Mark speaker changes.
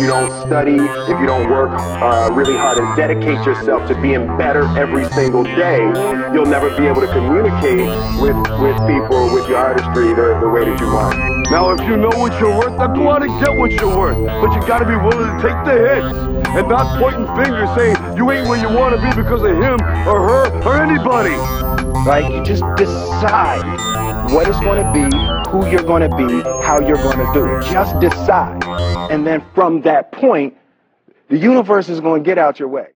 Speaker 1: you don't study, if you don't work uh, really hard and dedicate yourself to being better every single day, you'll never be able to communicate with, with people, with your artistry, the, the way that you want.
Speaker 2: Now, if you know what you're worth, now go out and get what you're worth. But you gotta be willing to take the hits and not pointing fingers saying you ain't where you wanna be because of him or her or anybody.
Speaker 3: Right? You just decide what it's to be, who you're to be, how you're to do it. Just decide. And then from that point, the universe is going to get out your way.